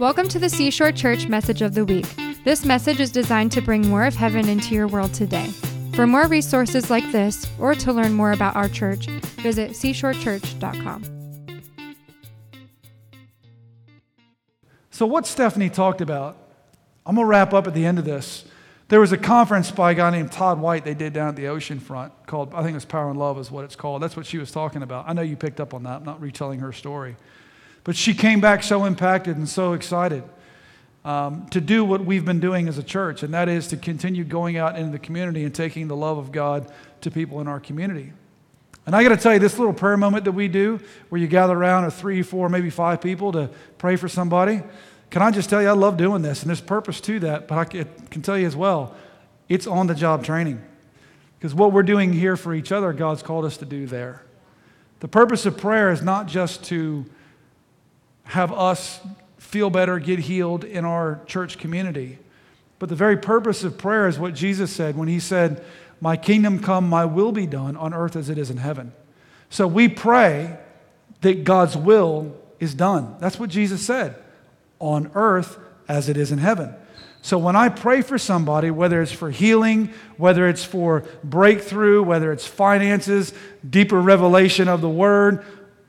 Welcome to the Seashore Church Message of the Week. This message is designed to bring more of heaven into your world today. For more resources like this, or to learn more about our church, visit seashorechurch.com. So, what Stephanie talked about, I'm going to wrap up at the end of this. There was a conference by a guy named Todd White they did down at the ocean front called, I think it was Power and Love, is what it's called. That's what she was talking about. I know you picked up on that. I'm not retelling her story. But she came back so impacted and so excited um, to do what we've been doing as a church, and that is to continue going out into the community and taking the love of God to people in our community. And I got to tell you, this little prayer moment that we do, where you gather around, or three, four, maybe five people to pray for somebody, can I just tell you, I love doing this, and there's purpose to that, but I can tell you as well, it's on the job training. Because what we're doing here for each other, God's called us to do there. The purpose of prayer is not just to have us feel better, get healed in our church community. But the very purpose of prayer is what Jesus said when he said, My kingdom come, my will be done on earth as it is in heaven. So we pray that God's will is done. That's what Jesus said on earth as it is in heaven. So when I pray for somebody, whether it's for healing, whether it's for breakthrough, whether it's finances, deeper revelation of the word,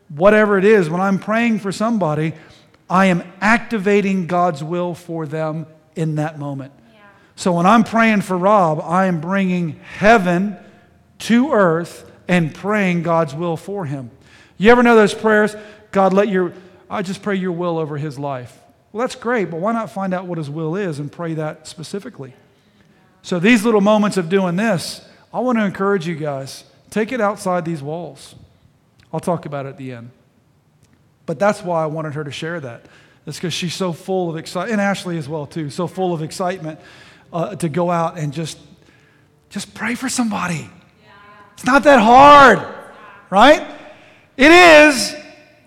whatever it is, when I'm praying for somebody, I am activating God's will for them in that moment. Yeah. So when I'm praying for Rob, I am bringing heaven to earth and praying God's will for him. You ever know those prayers? God, let your, I just pray your will over his life. Well, that's great, but why not find out what his will is and pray that specifically? So, these little moments of doing this, I want to encourage you guys take it outside these walls. I'll talk about it at the end. But that's why I wanted her to share that. It's because she's so full of excitement, and Ashley as well too, so full of excitement uh, to go out and just, just pray for somebody. Yeah. It's not that hard, right? It is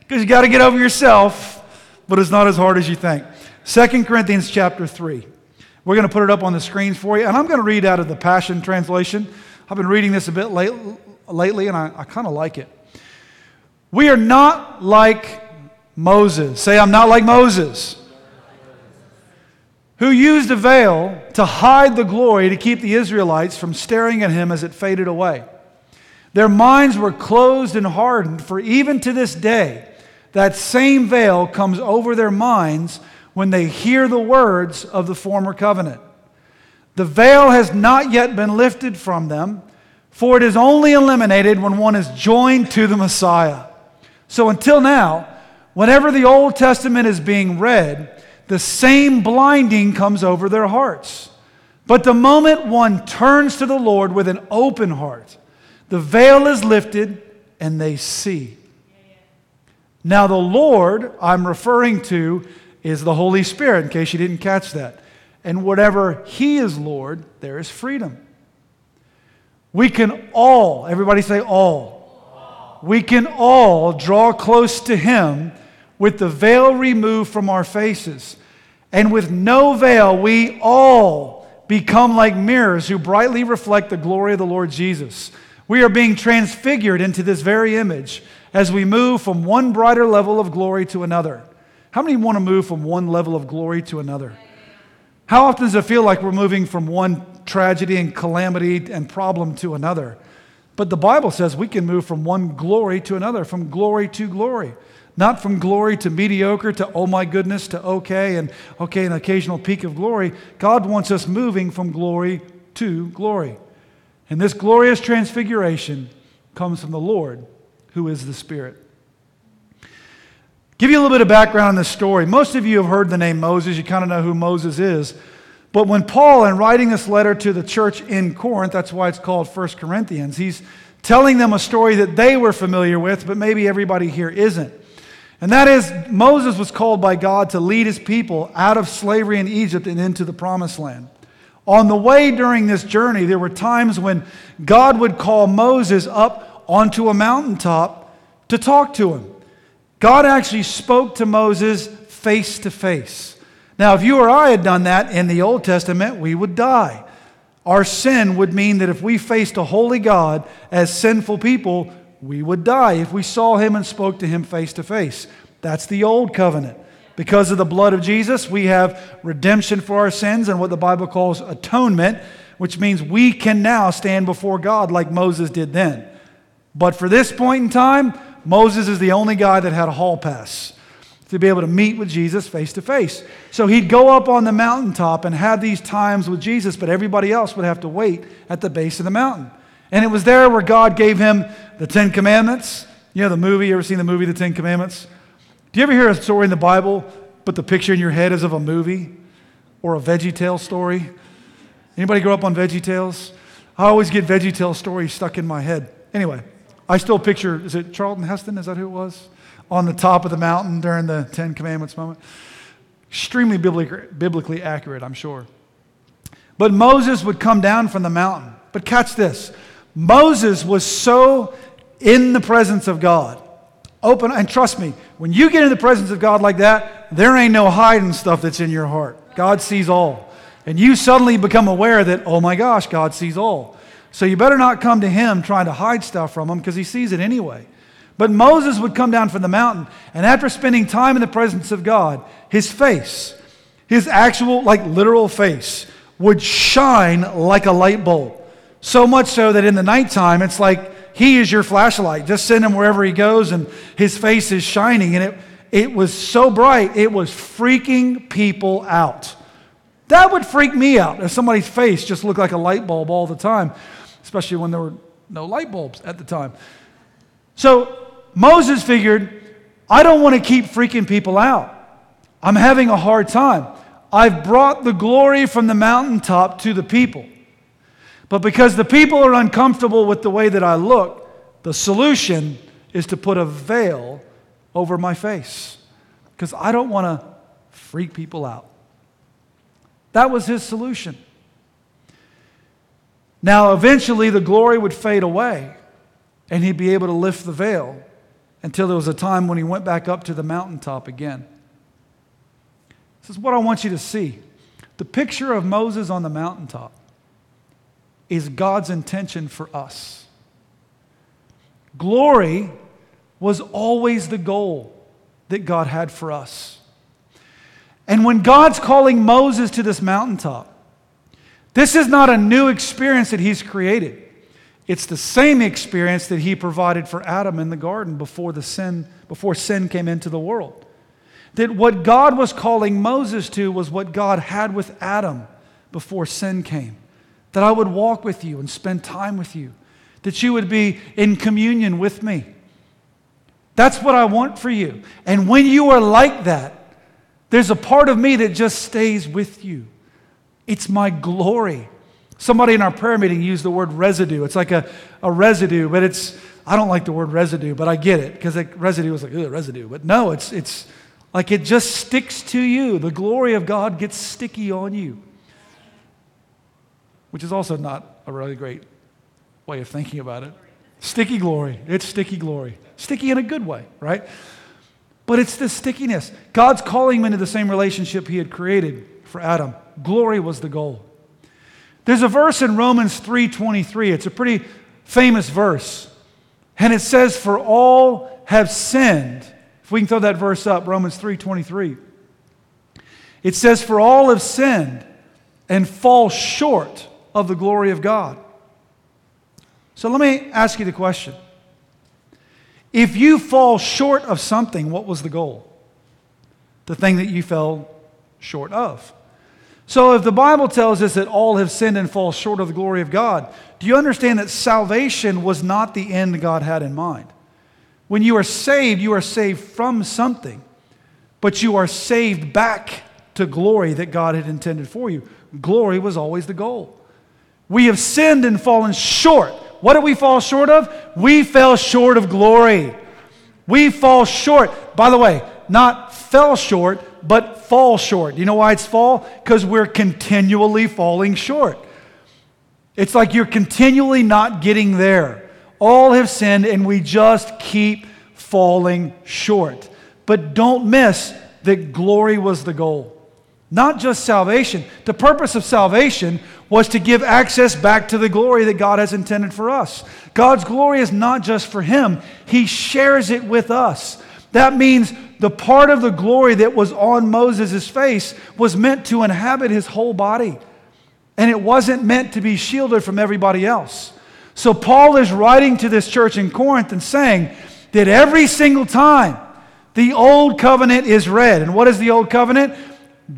because you got to get over yourself, but it's not as hard as you think. Second Corinthians chapter 3. We're going to put it up on the screens for you, and I'm going to read out of the Passion Translation. I've been reading this a bit late, lately, and I, I kind of like it. We are not like Moses. Say, I'm not like Moses. Who used a veil to hide the glory to keep the Israelites from staring at him as it faded away. Their minds were closed and hardened, for even to this day, that same veil comes over their minds when they hear the words of the former covenant. The veil has not yet been lifted from them, for it is only eliminated when one is joined to the Messiah. So until now, whenever the Old Testament is being read, the same blinding comes over their hearts. But the moment one turns to the Lord with an open heart, the veil is lifted and they see. Now, the Lord I'm referring to is the Holy Spirit, in case you didn't catch that. And whatever He is Lord, there is freedom. We can all, everybody say all we can all draw close to Him with the veil removed from our faces. And with no veil, we all become like mirrors who brightly reflect the glory of the Lord Jesus. We are being transfigured into this very image as we move from one brighter level of glory to another. How many want to move from one level of glory to another? How often does it feel like we're moving from one tragedy and calamity and problem to another? But the Bible says we can move from one glory to another, from glory to glory. Not from glory to mediocre to oh my goodness to okay and okay, an occasional peak of glory. God wants us moving from glory to glory. And this glorious transfiguration comes from the Lord, who is the Spirit. Give you a little bit of background on this story. Most of you have heard the name Moses. You kind of know who Moses is. But when Paul, in writing this letter to the church in Corinth, that's why it's called 1 Corinthians, he's telling them a story that they were familiar with, but maybe everybody here isn't. And that is, Moses was called by God to lead his people out of slavery in Egypt and into the promised land. On the way during this journey, there were times when God would call Moses up onto a mountaintop to talk to him. God actually spoke to Moses face to face. Now, if you or I had done that in the Old Testament, we would die. Our sin would mean that if we faced a holy God as sinful people, we would die if we saw him and spoke to him face to face. That's the old covenant. Because of the blood of Jesus, we have redemption for our sins and what the Bible calls atonement, which means we can now stand before God like Moses did then. But for this point in time, Moses is the only guy that had a hall pass to be able to meet with Jesus face to face. So he'd go up on the mountaintop and have these times with Jesus, but everybody else would have to wait at the base of the mountain. And it was there where God gave him the Ten Commandments. You know the movie, you ever seen the movie The Ten Commandments? Do you ever hear a story in the Bible, but the picture in your head is of a movie or a Veggie Tale story? Anybody grow up on Veggie Tales? I always get Veggie Tale stories stuck in my head. Anyway, I still picture, is it Charlton Heston? Is that who it was? On the top of the mountain during the Ten Commandments moment. Extremely biblically, accurate, I'm sure. But Moses would come down from the mountain. But catch this Moses was so in the presence of God. Open, and trust me, when you get in the presence of God like that, there ain't no hiding stuff that's in your heart. God sees all. And you suddenly become aware that, oh my gosh, God sees all. So you better not come to him trying to hide stuff from him because he sees it anyway. But Moses would come down from the mountain, and after spending time in the presence of God, his face, his actual, like literal face, would shine like a light bulb. So much so that in the nighttime, it's like he is your flashlight. Just send him wherever he goes, and his face is shining. And it, it was so bright, it was freaking people out. That would freak me out if somebody's face just looked like a light bulb all the time especially when there were no light bulbs at the time. So Moses figured, I don't want to keep freaking people out. I'm having a hard time. I've brought the glory from the mountaintop to the people. But because the people are uncomfortable with the way that I look, the solution is to put a veil over my face because I don't want to freak people out. That was his solution. Now, eventually, the glory would fade away, and he'd be able to lift the veil until there was a time when he went back up to the mountaintop again. This is what I want you to see. The picture of Moses on the mountaintop is God's intention for us. Glory was always the goal that God had for us. And when God's calling Moses to this mountaintop, this is not a new experience that he's created. It's the same experience that he provided for Adam in the garden before the sin before sin came into the world. That what God was calling Moses to was what God had with Adam before sin came. That I would walk with you and spend time with you. That you would be in communion with me. That's what I want for you. And when you are like that, there's a part of me that just stays with you. It's my glory. Somebody in our prayer meeting used the word residue. It's like a, a residue, but it's, I don't like the word residue, but I get it because residue was like, residue. But no, it's, it's like it just sticks to you. The glory of God gets sticky on you, which is also not a really great way of thinking about it. Sticky glory. It's sticky glory. Sticky in a good way, right? But it's the stickiness. God's calling him into the same relationship he had created for Adam. Glory was the goal. There's a verse in Romans 3:23. It's a pretty famous verse. And it says for all have sinned. If we can throw that verse up, Romans 3:23. It says for all have sinned and fall short of the glory of God. So let me ask you the question. If you fall short of something, what was the goal? The thing that you fell short of. So, if the Bible tells us that all have sinned and fall short of the glory of God, do you understand that salvation was not the end God had in mind? When you are saved, you are saved from something, but you are saved back to glory that God had intended for you. Glory was always the goal. We have sinned and fallen short. What did we fall short of? We fell short of glory. We fall short. By the way, not fell short, but fall short. You know why it's fall? Because we're continually falling short. It's like you're continually not getting there. All have sinned and we just keep falling short. But don't miss that glory was the goal. Not just salvation. The purpose of salvation was to give access back to the glory that God has intended for us. God's glory is not just for Him, He shares it with us. That means the part of the glory that was on Moses' face was meant to inhabit his whole body. And it wasn't meant to be shielded from everybody else. So Paul is writing to this church in Corinth and saying that every single time the old covenant is read, and what is the old covenant?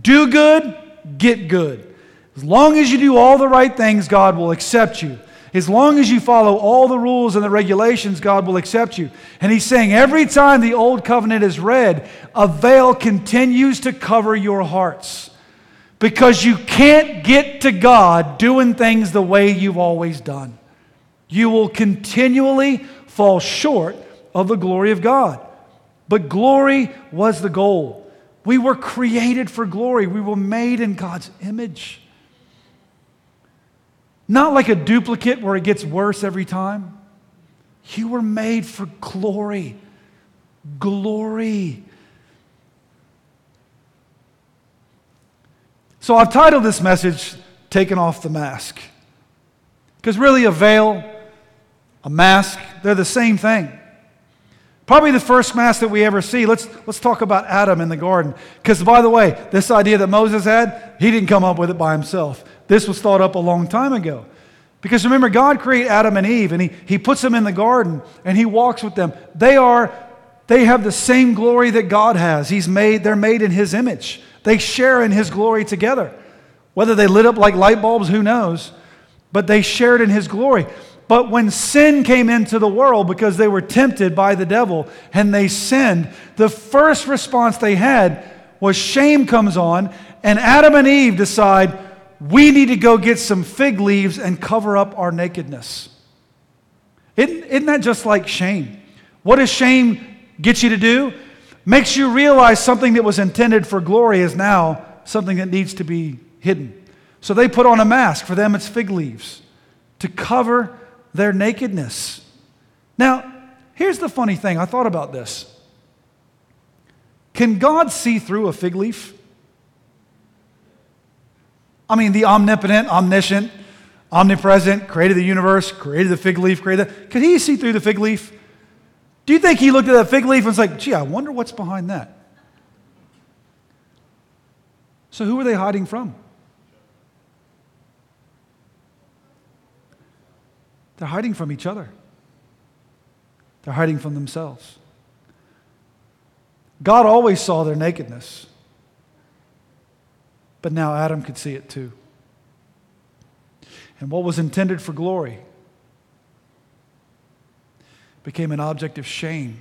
Do good, get good. As long as you do all the right things, God will accept you. As long as you follow all the rules and the regulations, God will accept you. And he's saying every time the old covenant is read, a veil continues to cover your hearts because you can't get to God doing things the way you've always done. You will continually fall short of the glory of God. But glory was the goal. We were created for glory, we were made in God's image. Not like a duplicate where it gets worse every time. You were made for glory. Glory. So I've titled this message, Taking Off the Mask. Because really, a veil, a mask, they're the same thing. Probably the first mask that we ever see. Let's, let's talk about Adam in the garden. Because, by the way, this idea that Moses had, he didn't come up with it by himself. This was thought up a long time ago. Because remember, God created Adam and Eve, and he, he puts them in the garden, and He walks with them. They are, they have the same glory that God has. He's made, they're made in His image. They share in His glory together. Whether they lit up like light bulbs, who knows? But they shared in His glory. But when sin came into the world because they were tempted by the devil and they sinned, the first response they had was shame comes on, and Adam and Eve decide, we need to go get some fig leaves and cover up our nakedness. Isn't, isn't that just like shame? What does shame get you to do? Makes you realize something that was intended for glory is now something that needs to be hidden. So they put on a mask. For them, it's fig leaves to cover their nakedness. Now, here's the funny thing I thought about this. Can God see through a fig leaf? I mean, the omnipotent, omniscient, omnipresent, created the universe, created the fig leaf, created that. Could he see through the fig leaf? Do you think he looked at that fig leaf and was like, gee, I wonder what's behind that? So who are they hiding from? They're hiding from each other. They're hiding from themselves. God always saw their nakedness. But now Adam could see it too. And what was intended for glory became an object of shame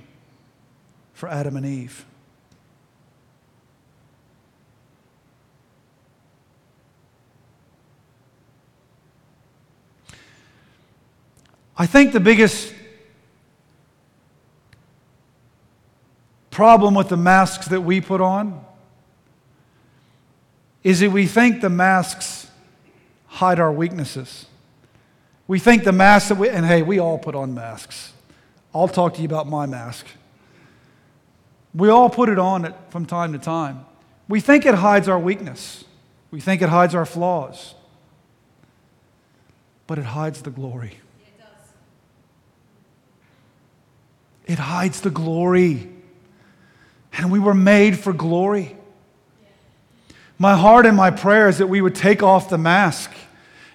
for Adam and Eve. I think the biggest problem with the masks that we put on is that we think the masks hide our weaknesses. We think the masks that we, and hey, we all put on masks. I'll talk to you about my mask. We all put it on from time to time. We think it hides our weakness, we think it hides our flaws, but it hides the glory. It does. It hides the glory. And we were made for glory. My heart and my prayer is that we would take off the mask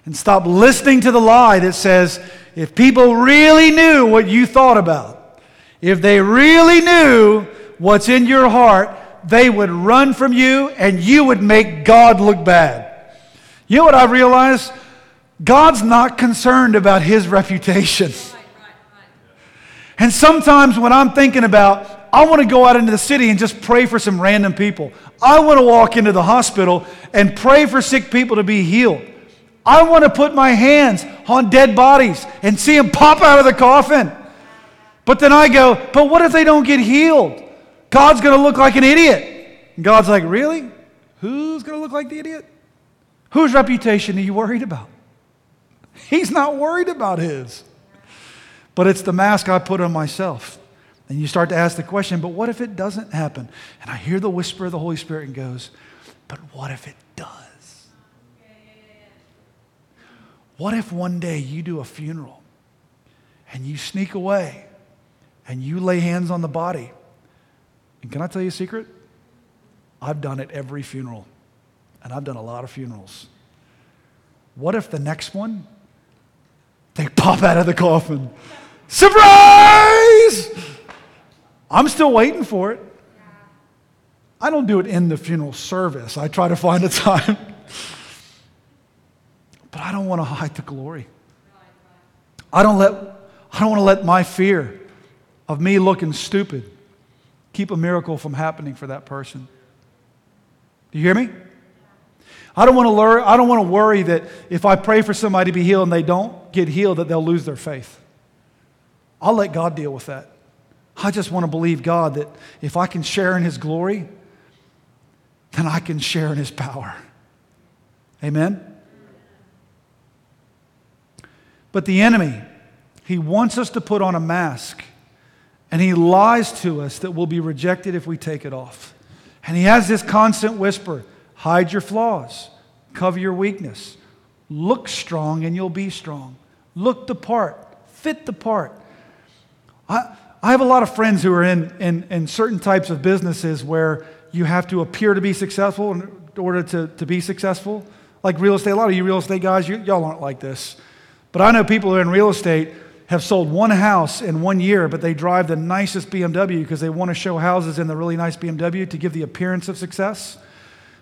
and stop listening to the lie that says, if people really knew what you thought about, if they really knew what's in your heart, they would run from you and you would make God look bad. You know what I realized? God's not concerned about his reputation. And sometimes when I'm thinking about, I want to go out into the city and just pray for some random people. I want to walk into the hospital and pray for sick people to be healed. I want to put my hands on dead bodies and see them pop out of the coffin. But then I go, but what if they don't get healed? God's going to look like an idiot. And God's like, really? Who's going to look like the idiot? Whose reputation are you worried about? He's not worried about his. But it's the mask I put on myself. And you start to ask the question, but what if it doesn't happen? And I hear the whisper of the Holy Spirit and goes, but what if it does? What if one day you do a funeral and you sneak away and you lay hands on the body And can I tell you a secret? I've done it every funeral, and I've done a lot of funerals. What if the next one, they pop out of the coffin? Surprise! I'm still waiting for it. I don't do it in the funeral service. I try to find a time. but I don't want to hide the glory. I don't, let, I don't want to let my fear of me looking stupid keep a miracle from happening for that person. Do you hear me? I don't want to worry, I don't want to worry that if I pray for somebody to be healed and they don't get healed, that they'll lose their faith. I'll let God deal with that. I just want to believe God that if I can share in His glory, then I can share in His power. Amen? But the enemy, he wants us to put on a mask, and he lies to us that we'll be rejected if we take it off. And he has this constant whisper hide your flaws, cover your weakness, look strong, and you'll be strong. Look the part, fit the part. I, I have a lot of friends who are in, in, in certain types of businesses where you have to appear to be successful in order to, to be successful. Like real estate, a lot of you real estate guys, you, y'all aren't like this. But I know people who are in real estate have sold one house in one year, but they drive the nicest BMW because they want to show houses in the really nice BMW to give the appearance of success.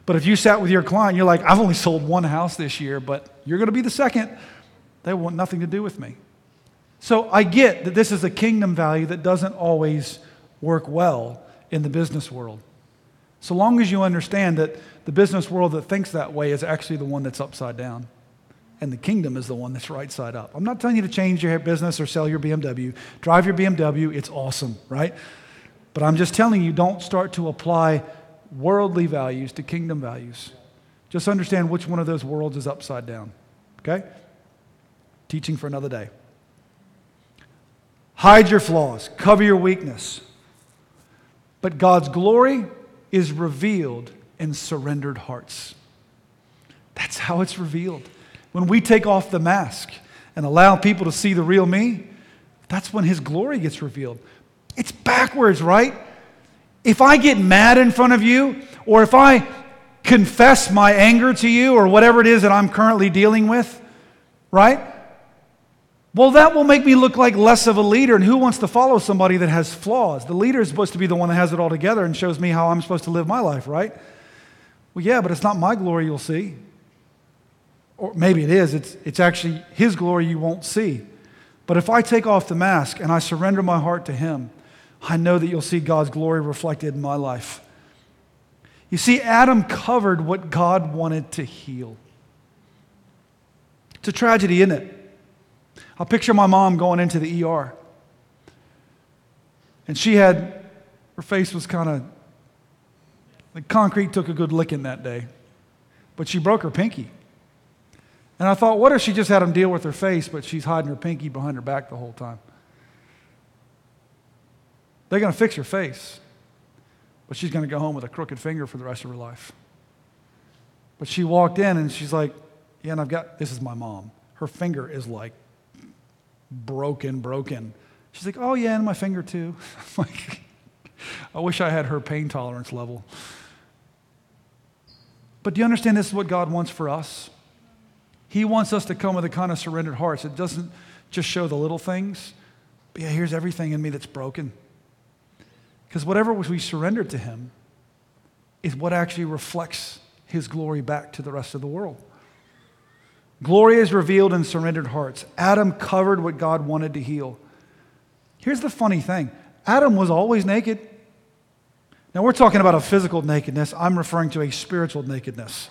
But if you sat with your client, you're like, I've only sold one house this year, but you're going to be the second. They want nothing to do with me. So I get that this is a kingdom value that doesn't always work well in the business world. So long as you understand that the business world that thinks that way is actually the one that's upside down and the kingdom is the one that's right side up. I'm not telling you to change your business or sell your BMW. Drive your BMW, it's awesome, right? But I'm just telling you, don't start to apply worldly values to kingdom values. Just understand which one of those worlds is upside down, okay? Teaching for another day. Hide your flaws, cover your weakness. But God's glory is revealed in surrendered hearts. That's how it's revealed. When we take off the mask and allow people to see the real me, that's when His glory gets revealed. It's backwards, right? If I get mad in front of you, or if I confess my anger to you, or whatever it is that I'm currently dealing with, right? Well, that will make me look like less of a leader. And who wants to follow somebody that has flaws? The leader is supposed to be the one that has it all together and shows me how I'm supposed to live my life, right? Well, yeah, but it's not my glory you'll see or maybe it is, it's, it's actually His glory you won't see. But if I take off the mask and I surrender my heart to Him, I know that you'll see God's glory reflected in my life. You see, Adam covered what God wanted to heal. It's a tragedy, isn't it? I'll picture my mom going into the ER. And she had, her face was kind of, the concrete took a good licking that day. But she broke her pinky. And I thought, what if she just had him deal with her face, but she's hiding her pinky behind her back the whole time? They're going to fix her face, but she's going to go home with a crooked finger for the rest of her life. But she walked in and she's like, Yeah, and I've got this is my mom. Her finger is like broken, broken. She's like, Oh, yeah, and my finger too. I'm like, I wish I had her pain tolerance level. But do you understand this is what God wants for us? He wants us to come with a kind of surrendered hearts. It doesn't just show the little things, but yeah, here's everything in me that's broken. Because whatever we surrender to Him is what actually reflects His glory back to the rest of the world. Glory is revealed in surrendered hearts. Adam covered what God wanted to heal. Here's the funny thing Adam was always naked. Now, we're talking about a physical nakedness. I'm referring to a spiritual nakedness.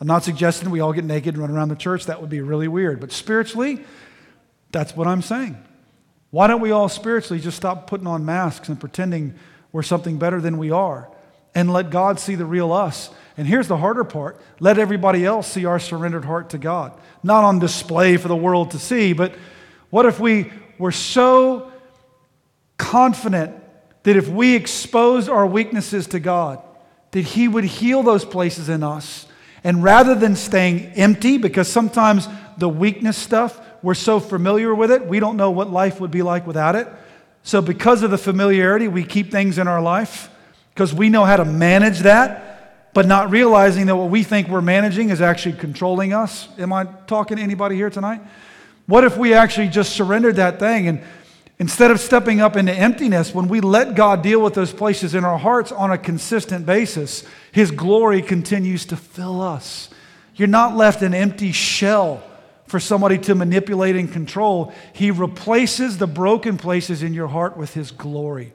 I'm not suggesting we all get naked and run around the church. That would be really weird. But spiritually, that's what I'm saying. Why don't we all spiritually just stop putting on masks and pretending we're something better than we are and let God see the real us? And here's the harder part let everybody else see our surrendered heart to God. Not on display for the world to see, but what if we were so confident that if we exposed our weaknesses to God, that He would heal those places in us and rather than staying empty, because sometimes the weakness stuff, we're so familiar with it, we don't know what life would be like without it. So, because of the familiarity, we keep things in our life. because we know how to manage that, but not realizing that what we think we're managing is actually controlling us. Am I talking to anybody here tonight? What if we actually just surrendered that thing and instead of stepping up into emptiness, when we let God deal with those places in our hearts on a consistent basis, His glory continues to fill us. You're not left an empty shell for somebody to manipulate and control. He replaces the broken places in your heart with His glory.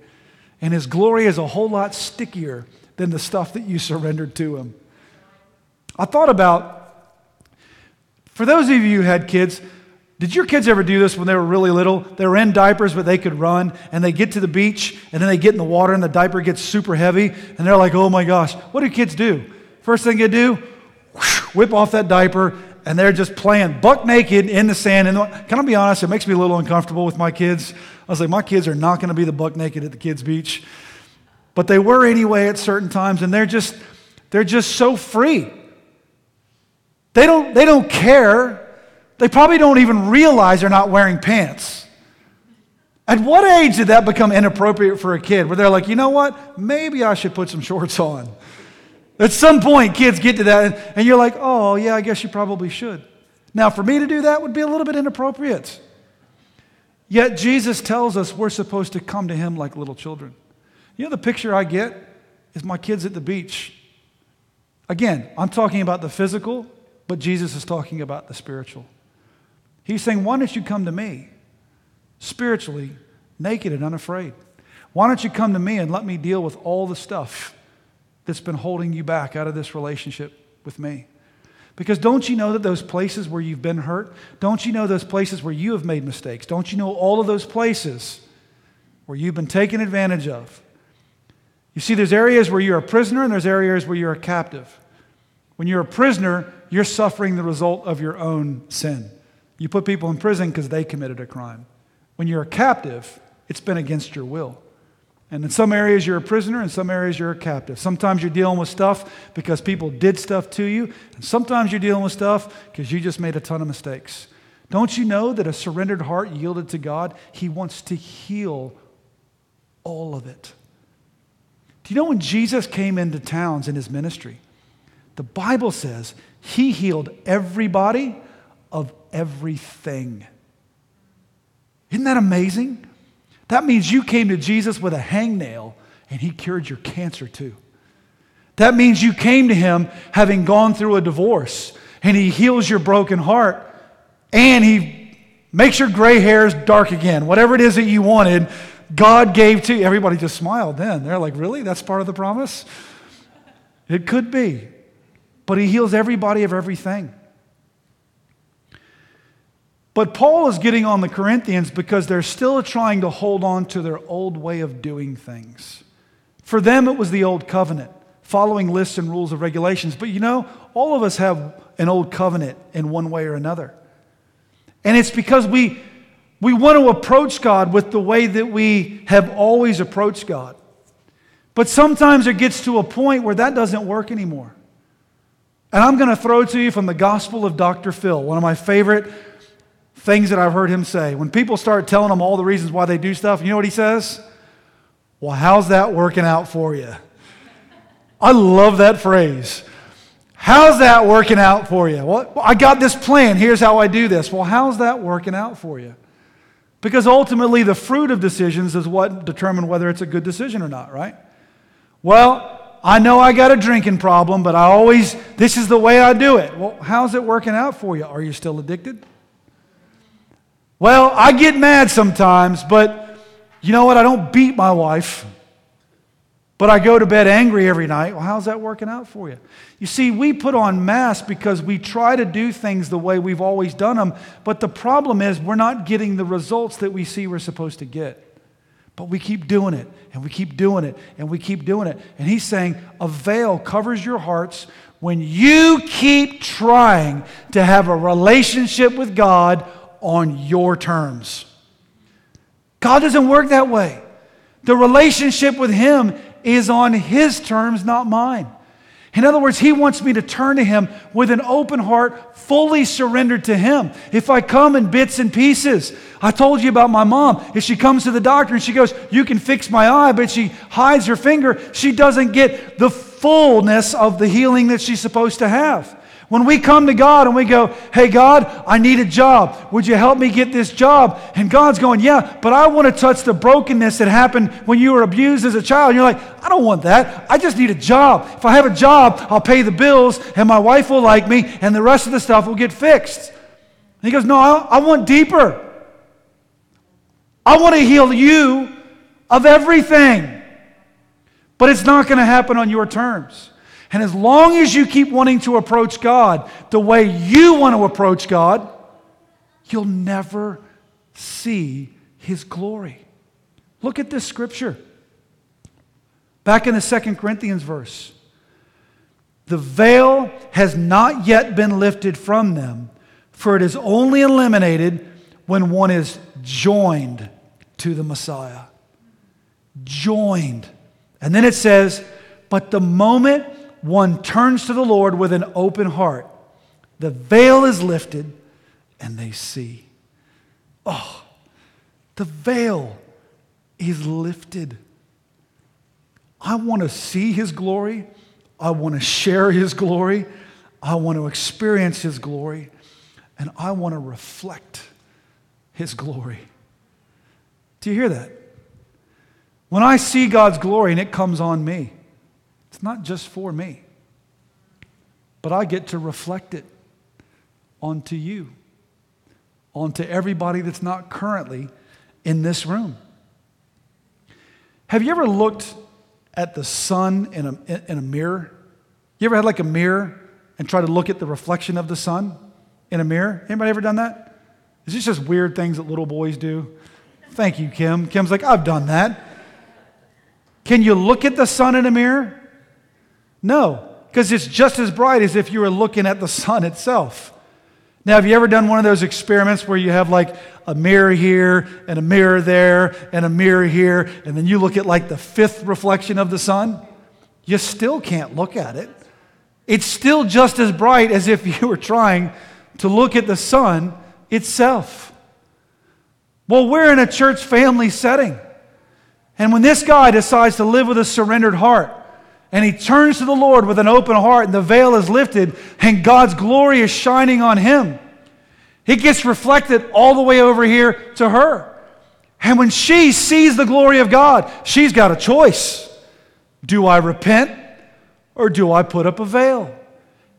And His glory is a whole lot stickier than the stuff that you surrendered to Him. I thought about, for those of you who had kids, did your kids ever do this when they were really little? They were in diapers, but they could run, and they get to the beach, and then they get in the water, and the diaper gets super heavy, and they're like, oh my gosh, what do kids do? First thing they do, whip off that diaper, and they're just playing buck naked in the sand. And can I be honest? It makes me a little uncomfortable with my kids. I was like, my kids are not going to be the buck naked at the kids' beach, but they were anyway at certain times, and they're just they're just so free. They don't they don't care they probably don't even realize they're not wearing pants. At what age did that become inappropriate for a kid where they're like, you know what? Maybe I should put some shorts on. At some point, kids get to that, and you're like, oh, yeah, I guess you probably should. Now, for me to do that would be a little bit inappropriate. Yet, Jesus tells us we're supposed to come to Him like little children. You know, the picture I get is my kids at the beach. Again, I'm talking about the physical, but Jesus is talking about the spiritual. He's saying, Why don't you come to me spiritually, naked and unafraid? Why don't you come to me and let me deal with all the stuff that's been holding you back out of this relationship with me? Because don't you know that those places where you've been hurt, don't you know those places where you have made mistakes? Don't you know all of those places where you've been taken advantage of? You see, there's areas where you're a prisoner and there's areas where you're a captive. When you're a prisoner, you're suffering the result of your own sin. You put people in prison because they committed a crime. When you're a captive, it's been against your will. And in some areas, you're a prisoner, in some areas, you're a captive. Sometimes you're dealing with stuff because people did stuff to you, and sometimes you're dealing with stuff because you just made a ton of mistakes. Don't you know that a surrendered heart yielded to God, He wants to heal all of it? Do you know when Jesus came into towns in His ministry, the Bible says He healed everybody of everything. Isn't that amazing? That means you came to Jesus with a hangnail and he cured your cancer too. That means you came to him having gone through a divorce and he heals your broken heart and he makes your gray hairs dark again. Whatever it is that you wanted, God gave to you. Everybody just smiled then. They're like, really? That's part of the promise? It could be. But he heals everybody of everything. But Paul is getting on the Corinthians because they're still trying to hold on to their old way of doing things. For them, it was the old covenant, following lists and rules of regulations. But you know, all of us have an old covenant in one way or another. And it's because we, we want to approach God with the way that we have always approached God. But sometimes it gets to a point where that doesn't work anymore. And I'm going to throw to you from the Gospel of Dr. Phil, one of my favorite things that I've heard him say. When people start telling him all the reasons why they do stuff, you know what he says? Well, how's that working out for you? I love that phrase. How's that working out for you? Well, I got this plan. Here's how I do this. Well, how's that working out for you? Because ultimately, the fruit of decisions is what determine whether it's a good decision or not, right? Well, I know I got a drinking problem, but I always, this is the way I do it. Well, how's it working out for you? Are you still addicted? Well, I get mad sometimes, but you know what? I don't beat my wife, but I go to bed angry every night. Well, how's that working out for you? You see, we put on masks because we try to do things the way we've always done them, but the problem is we're not getting the results that we see we're supposed to get. But we keep doing it, and we keep doing it, and we keep doing it. And he's saying, a veil covers your hearts when you keep trying to have a relationship with God on your terms. God doesn't work that way. The relationship with Him is on His terms, not mine. In other words, He wants me to turn to Him with an open heart, fully surrendered to Him. If I come in bits and pieces, I told you about my mom. If she comes to the doctor and she goes, You can fix my eye, but she hides her finger, she doesn't get the fullness of the healing that she's supposed to have. When we come to God and we go, Hey, God, I need a job. Would you help me get this job? And God's going, Yeah, but I want to touch the brokenness that happened when you were abused as a child. And you're like, I don't want that. I just need a job. If I have a job, I'll pay the bills and my wife will like me and the rest of the stuff will get fixed. And he goes, No, I, I want deeper. I want to heal you of everything. But it's not going to happen on your terms. And as long as you keep wanting to approach God the way you want to approach God, you'll never see his glory. Look at this scripture. Back in the Second Corinthians verse. The veil has not yet been lifted from them, for it is only eliminated when one is joined to the Messiah. Joined. And then it says, but the moment one turns to the Lord with an open heart, the veil is lifted and they see. Oh, the veil is lifted. I want to see his glory. I want to share his glory. I want to experience his glory. And I want to reflect his glory. Do you hear that? When I see God's glory and it comes on me, it's not just for me, but I get to reflect it onto you, onto everybody that's not currently in this room. Have you ever looked at the sun in a, in a mirror? You ever had like a mirror and try to look at the reflection of the sun in a mirror? Anybody ever done that? Is this just weird things that little boys do? Thank you, Kim. Kim's like, I've done that. Can you look at the sun in a mirror? No, because it's just as bright as if you were looking at the sun itself. Now, have you ever done one of those experiments where you have like a mirror here and a mirror there and a mirror here, and then you look at like the fifth reflection of the sun? You still can't look at it. It's still just as bright as if you were trying to look at the sun itself. Well, we're in a church family setting. And when this guy decides to live with a surrendered heart, and he turns to the Lord with an open heart, and the veil is lifted, and God's glory is shining on him, it gets reflected all the way over here to her. And when she sees the glory of God, she's got a choice. Do I repent or do I put up a veil?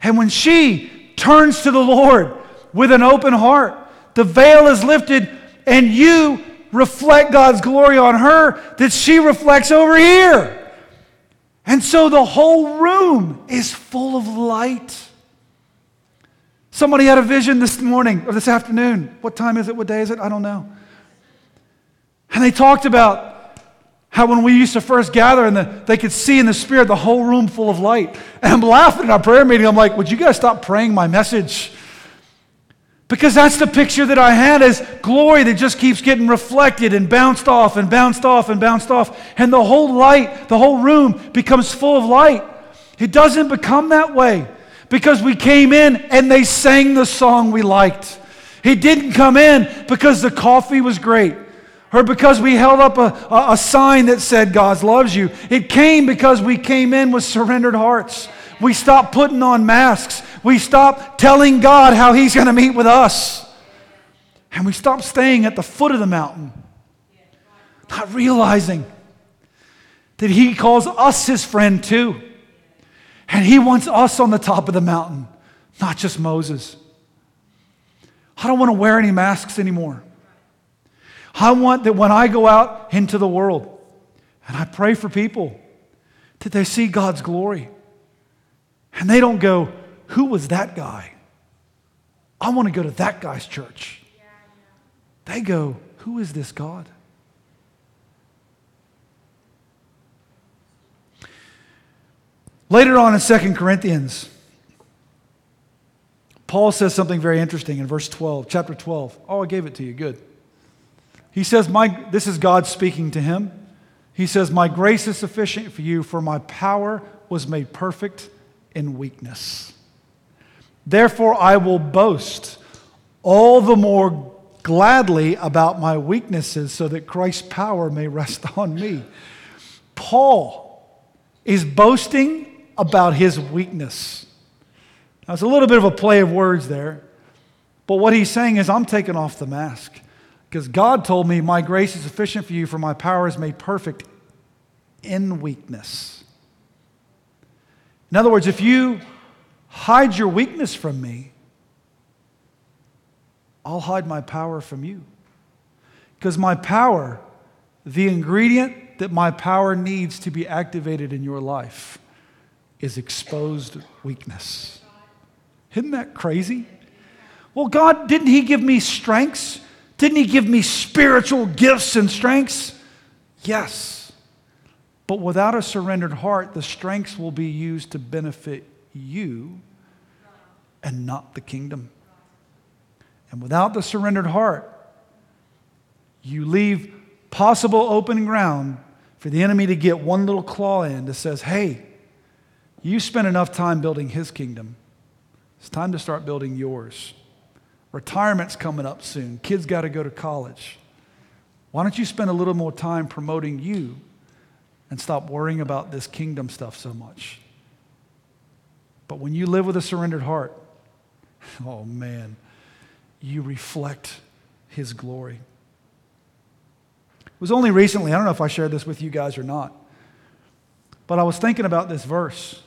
And when she turns to the Lord with an open heart, the veil is lifted, and you reflect God's glory on her that she reflects over here. And so the whole room is full of light. Somebody had a vision this morning or this afternoon. What time is it? What day is it? I don't know. And they talked about how when we used to first gather and the, they could see in the spirit the whole room full of light. And I'm laughing in our prayer meeting. I'm like, would you guys stop praying my message? Because that's the picture that I had as glory that just keeps getting reflected and bounced off and bounced off and bounced off. And the whole light, the whole room becomes full of light. It doesn't become that way because we came in and they sang the song we liked. It didn't come in because the coffee was great or because we held up a, a, a sign that said God loves you. It came because we came in with surrendered hearts. We stop putting on masks. We stop telling God how He's going to meet with us. And we stop staying at the foot of the mountain, not realizing that He calls us His friend too. And He wants us on the top of the mountain, not just Moses. I don't want to wear any masks anymore. I want that when I go out into the world and I pray for people, that they see God's glory. And they don't go, Who was that guy? I want to go to that guy's church. They go, Who is this God? Later on in 2 Corinthians, Paul says something very interesting in verse 12, chapter 12. Oh, I gave it to you. Good. He says, my, This is God speaking to him. He says, My grace is sufficient for you, for my power was made perfect in weakness. Therefore, I will boast all the more gladly about my weaknesses so that Christ's power may rest on me. Paul is boasting about his weakness. Now, it's a little bit of a play of words there, but what he's saying is, I'm taking off the mask because God told me, My grace is sufficient for you, for my power is made perfect in weakness. In other words, if you hide your weakness from me, I'll hide my power from you. Because my power, the ingredient that my power needs to be activated in your life, is exposed weakness. Isn't that crazy? Well, God, didn't He give me strengths? Didn't He give me spiritual gifts and strengths? Yes. But without a surrendered heart, the strengths will be used to benefit you and not the kingdom. And without the surrendered heart, you leave possible open ground for the enemy to get one little claw in that says, hey, you spent enough time building his kingdom. It's time to start building yours. Retirement's coming up soon. Kids got to go to college. Why don't you spend a little more time promoting you and stop worrying about this kingdom stuff so much? But when you live with a surrendered heart, oh man, you reflect his glory. It was only recently, I don't know if I shared this with you guys or not, but I was thinking about this verse.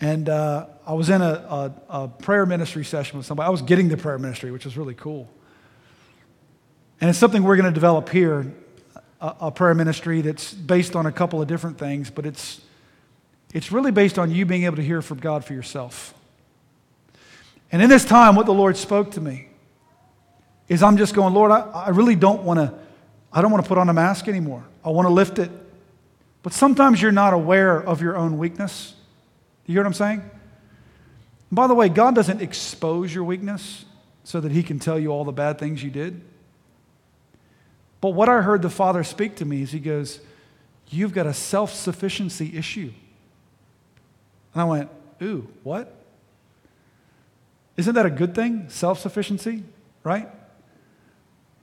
And uh, I was in a, a, a, prayer ministry session with somebody. I was getting the prayer ministry, which was really cool. And it's something we're going to develop here a, prayer ministry that's based on a couple of different things, but it's, it's really based on you being able to hear from God for yourself. And in this time, what the Lord spoke to me is I'm just going, Lord, I, I really don't want to, I don't want to put on a mask anymore. I want to lift it. But sometimes you're not aware of your own weakness. You hear what I'm saying? And by the way, God doesn't expose your weakness so that He can tell you all the bad things you did. But what I heard the Father speak to me is He goes, You've got a self sufficiency issue. And I went, Ooh, what? Isn't that a good thing? Self sufficiency, right?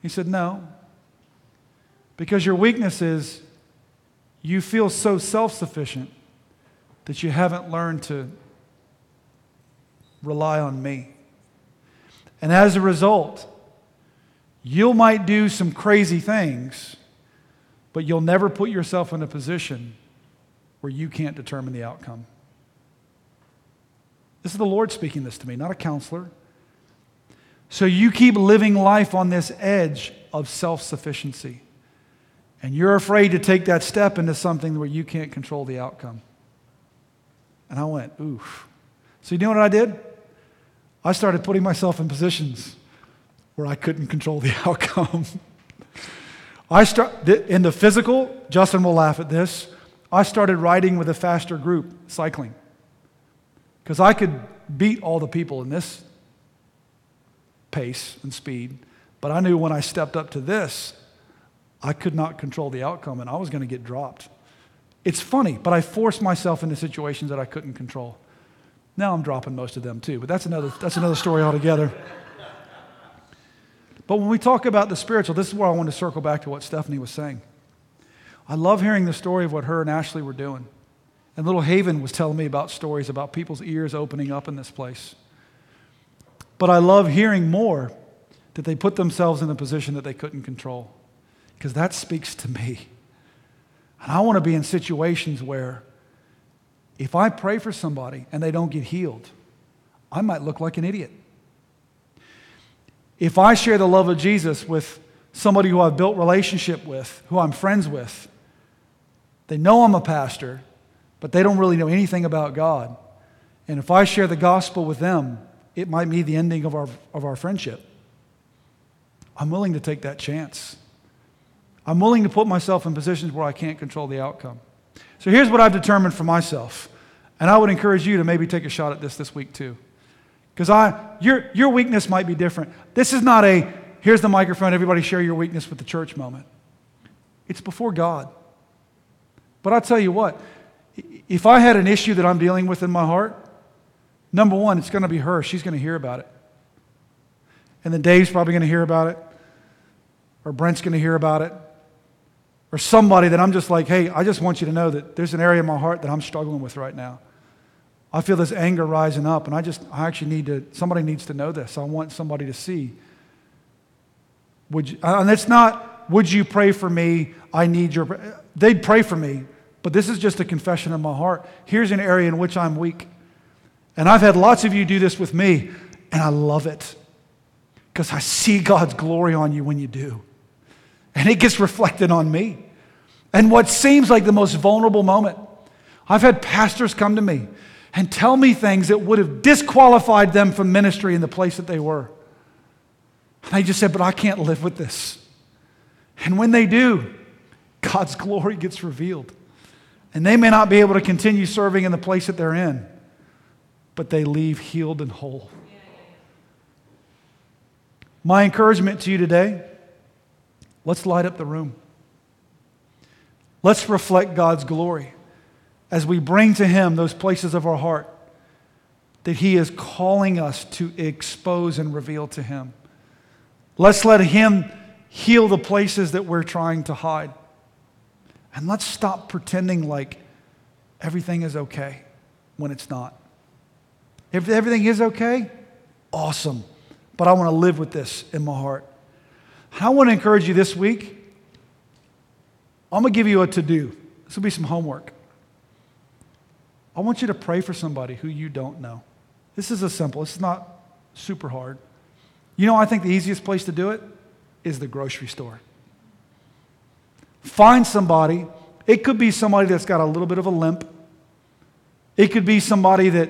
He said, No. Because your weakness is you feel so self sufficient that you haven't learned to rely on me. And as a result, you might do some crazy things, but you'll never put yourself in a position where you can't determine the outcome. This is the Lord speaking this to me, not a counselor. So you keep living life on this edge of self sufficiency. And you're afraid to take that step into something where you can't control the outcome. And I went, oof. So you know what I did? I started putting myself in positions where I couldn't control the outcome. I start in the physical, Justin will laugh at this. I started riding with a faster group, cycling. Because I could beat all the people in this pace and speed, but I knew when I stepped up to this, I could not control the outcome and I was going to get dropped. It's funny, but I forced myself into situations that I couldn't control. Now I'm dropping most of them too, but that's another, that's another story altogether. But when we talk about the spiritual, this is where I want to circle back to what Stephanie was saying. I love hearing the story of what her and Ashley were doing. And little Haven was telling me about stories about people's ears opening up in this place. But I love hearing more that they put themselves in a position that they couldn't control, because that speaks to me. And I want to be in situations where if I pray for somebody and they don't get healed, I might look like an idiot. If I share the love of Jesus with somebody who I've built relationship with, who I'm friends with, they know I'm a pastor, but they don't really know anything about God. And if I share the gospel with them, it might be the ending of our, of our friendship. I'm willing to take that chance. I'm willing to put myself in positions where I can't control the outcome. So here's what I've determined for myself. And I would encourage you to maybe take a shot at this this week too. Because I, your, your weakness might be different. This is not a, here's the microphone, everybody share your weakness with the church moment. It's before God. But I'll tell you what, If I had an issue that I'm dealing with in my heart, number one, it's going to be her. She's going to hear about it. And then Dave's probably going to hear about it, or Brent's going to hear about it, or somebody that I'm just like, hey, I just want you to know that there's an area in my heart that I'm struggling with right now. I feel this anger rising up, and I just, I actually need to, somebody needs to know this. I want somebody to see. Would you, and it's not, would you pray for me? I need your, they'd pray for me, but this is just a confession of my heart. Here's an area in which I'm weak. And I've had lots of you do this with me, and I love it because I see God's glory on you when you do. And it gets reflected on me. And what seems like the most vulnerable moment, I've had pastors come to me and tell me things that would have disqualified them from ministry in the place that they were. And they just said, But I can't live with this. And when they do, God's glory gets revealed. And they may not be able to continue serving in the place that they're in, but they leave healed and whole. My encouragement to you today let's light up the room. Let's reflect God's glory as we bring to Him those places of our heart that He is calling us to expose and reveal to Him. Let's let Him heal the places that we're trying to hide. And let's stop pretending like everything is okay when it's not. If everything is okay, awesome. But I want to live with this in my heart. I want to encourage you this week. I'm going to give you a to do. This will be some homework. I want you to pray for somebody who you don't know. This is a simple, it's not super hard. You know, I think the easiest place to do it is the grocery store. Find somebody. It could be somebody that's got a little bit of a limp. It could be somebody that,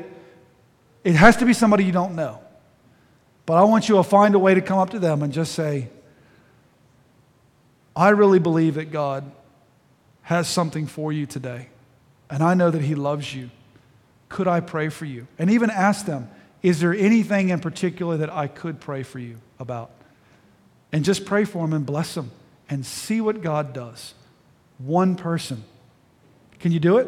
it has to be somebody you don't know. But I want you to find a way to come up to them and just say, I really believe that God has something for you today. And I know that He loves you. Could I pray for you? And even ask them, is there anything in particular that I could pray for you about? And just pray for them and bless them and see what God does. One person. Can you do it?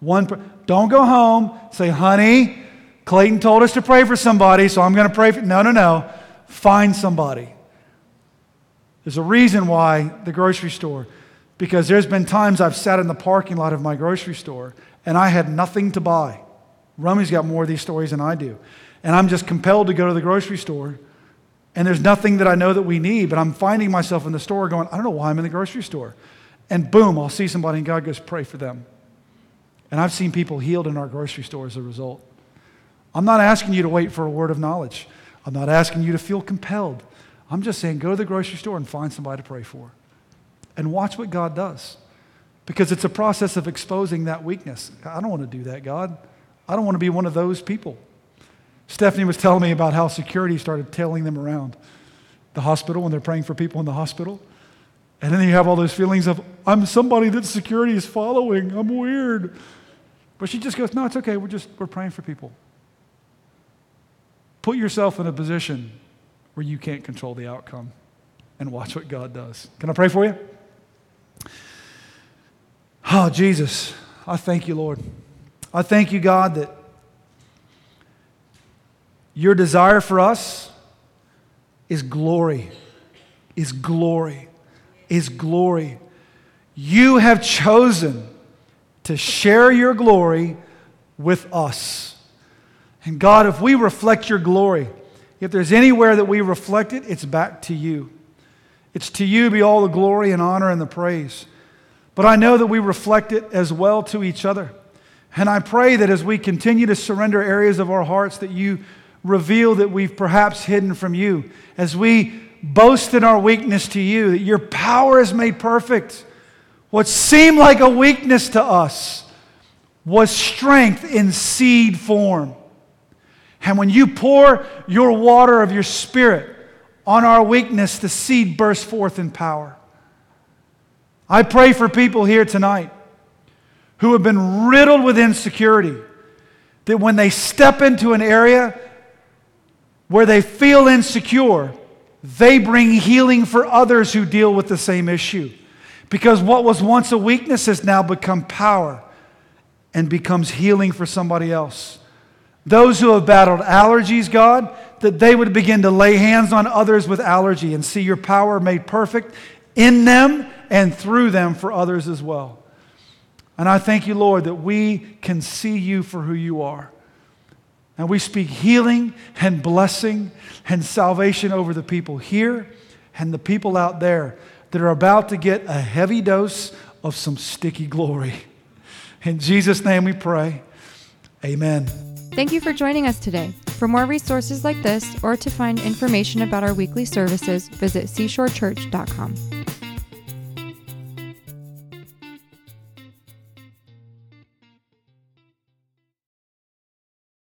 One per- Don't go home, say, honey, Clayton told us to pray for somebody, so I'm going to pray for. No, no, no. Find somebody. There's a reason why the grocery store, because there's been times I've sat in the parking lot of my grocery store and I had nothing to buy. Rummy's got more of these stories than I do. And I'm just compelled to go to the grocery store and there's nothing that I know that we need, but I'm finding myself in the store going, I don't know why I'm in the grocery store. And boom, I'll see somebody and God goes, pray for them. And I've seen people healed in our grocery store as a result. I'm not asking you to wait for a word of knowledge. I'm not asking you to feel compelled. I'm just saying go to the grocery store and find somebody to pray for and watch what God does because it's a process of exposing that weakness. I don't want to do that, God. I don't want to be one of those people. Stephanie was telling me about how security started tailing them around the hospital when they're praying for people in the hospital. And then you have all those feelings of, I'm somebody that security is following. I'm weird. But she just goes, No, it's okay. We're just, we're praying for people. Put yourself in a position where you can't control the outcome and watch what God does. Can I pray for you? Oh, Jesus, I thank you, Lord. I thank you, God, that your desire for us is glory, is glory, is glory. You have chosen to share your glory with us. And God, if we reflect your glory, if there's anywhere that we reflect it, it's back to you. It's to you be all the glory and honor and the praise. But I know that we reflect it as well to each other. And I pray that as we continue to surrender areas of our hearts, that you reveal that we've perhaps hidden from you. As we boast in our weakness to you, that your power is made perfect. What seemed like a weakness to us was strength in seed form. And when you pour your water of your spirit on our weakness, the seed bursts forth in power. I pray for people here tonight who have been riddled with insecurity, that when they step into an area where they feel insecure, they bring healing for others who deal with the same issue. Because what was once a weakness has now become power. and becomes healing for somebody else. Those who have battled allergies, God, that they would begin to lay hands on others with allergy and see your power made perfect in them and through them for others as well. And I thank you, Lord, that we can see you for who you are. And we speak healing and blessing and salvation over the people here and the people out there that are about to get a heavy dose of some sticky glory. In Jesus' name we pray. Amen. Thank you for joining us today. For more resources like this or to find information about our weekly services, visit seashorechurch.com.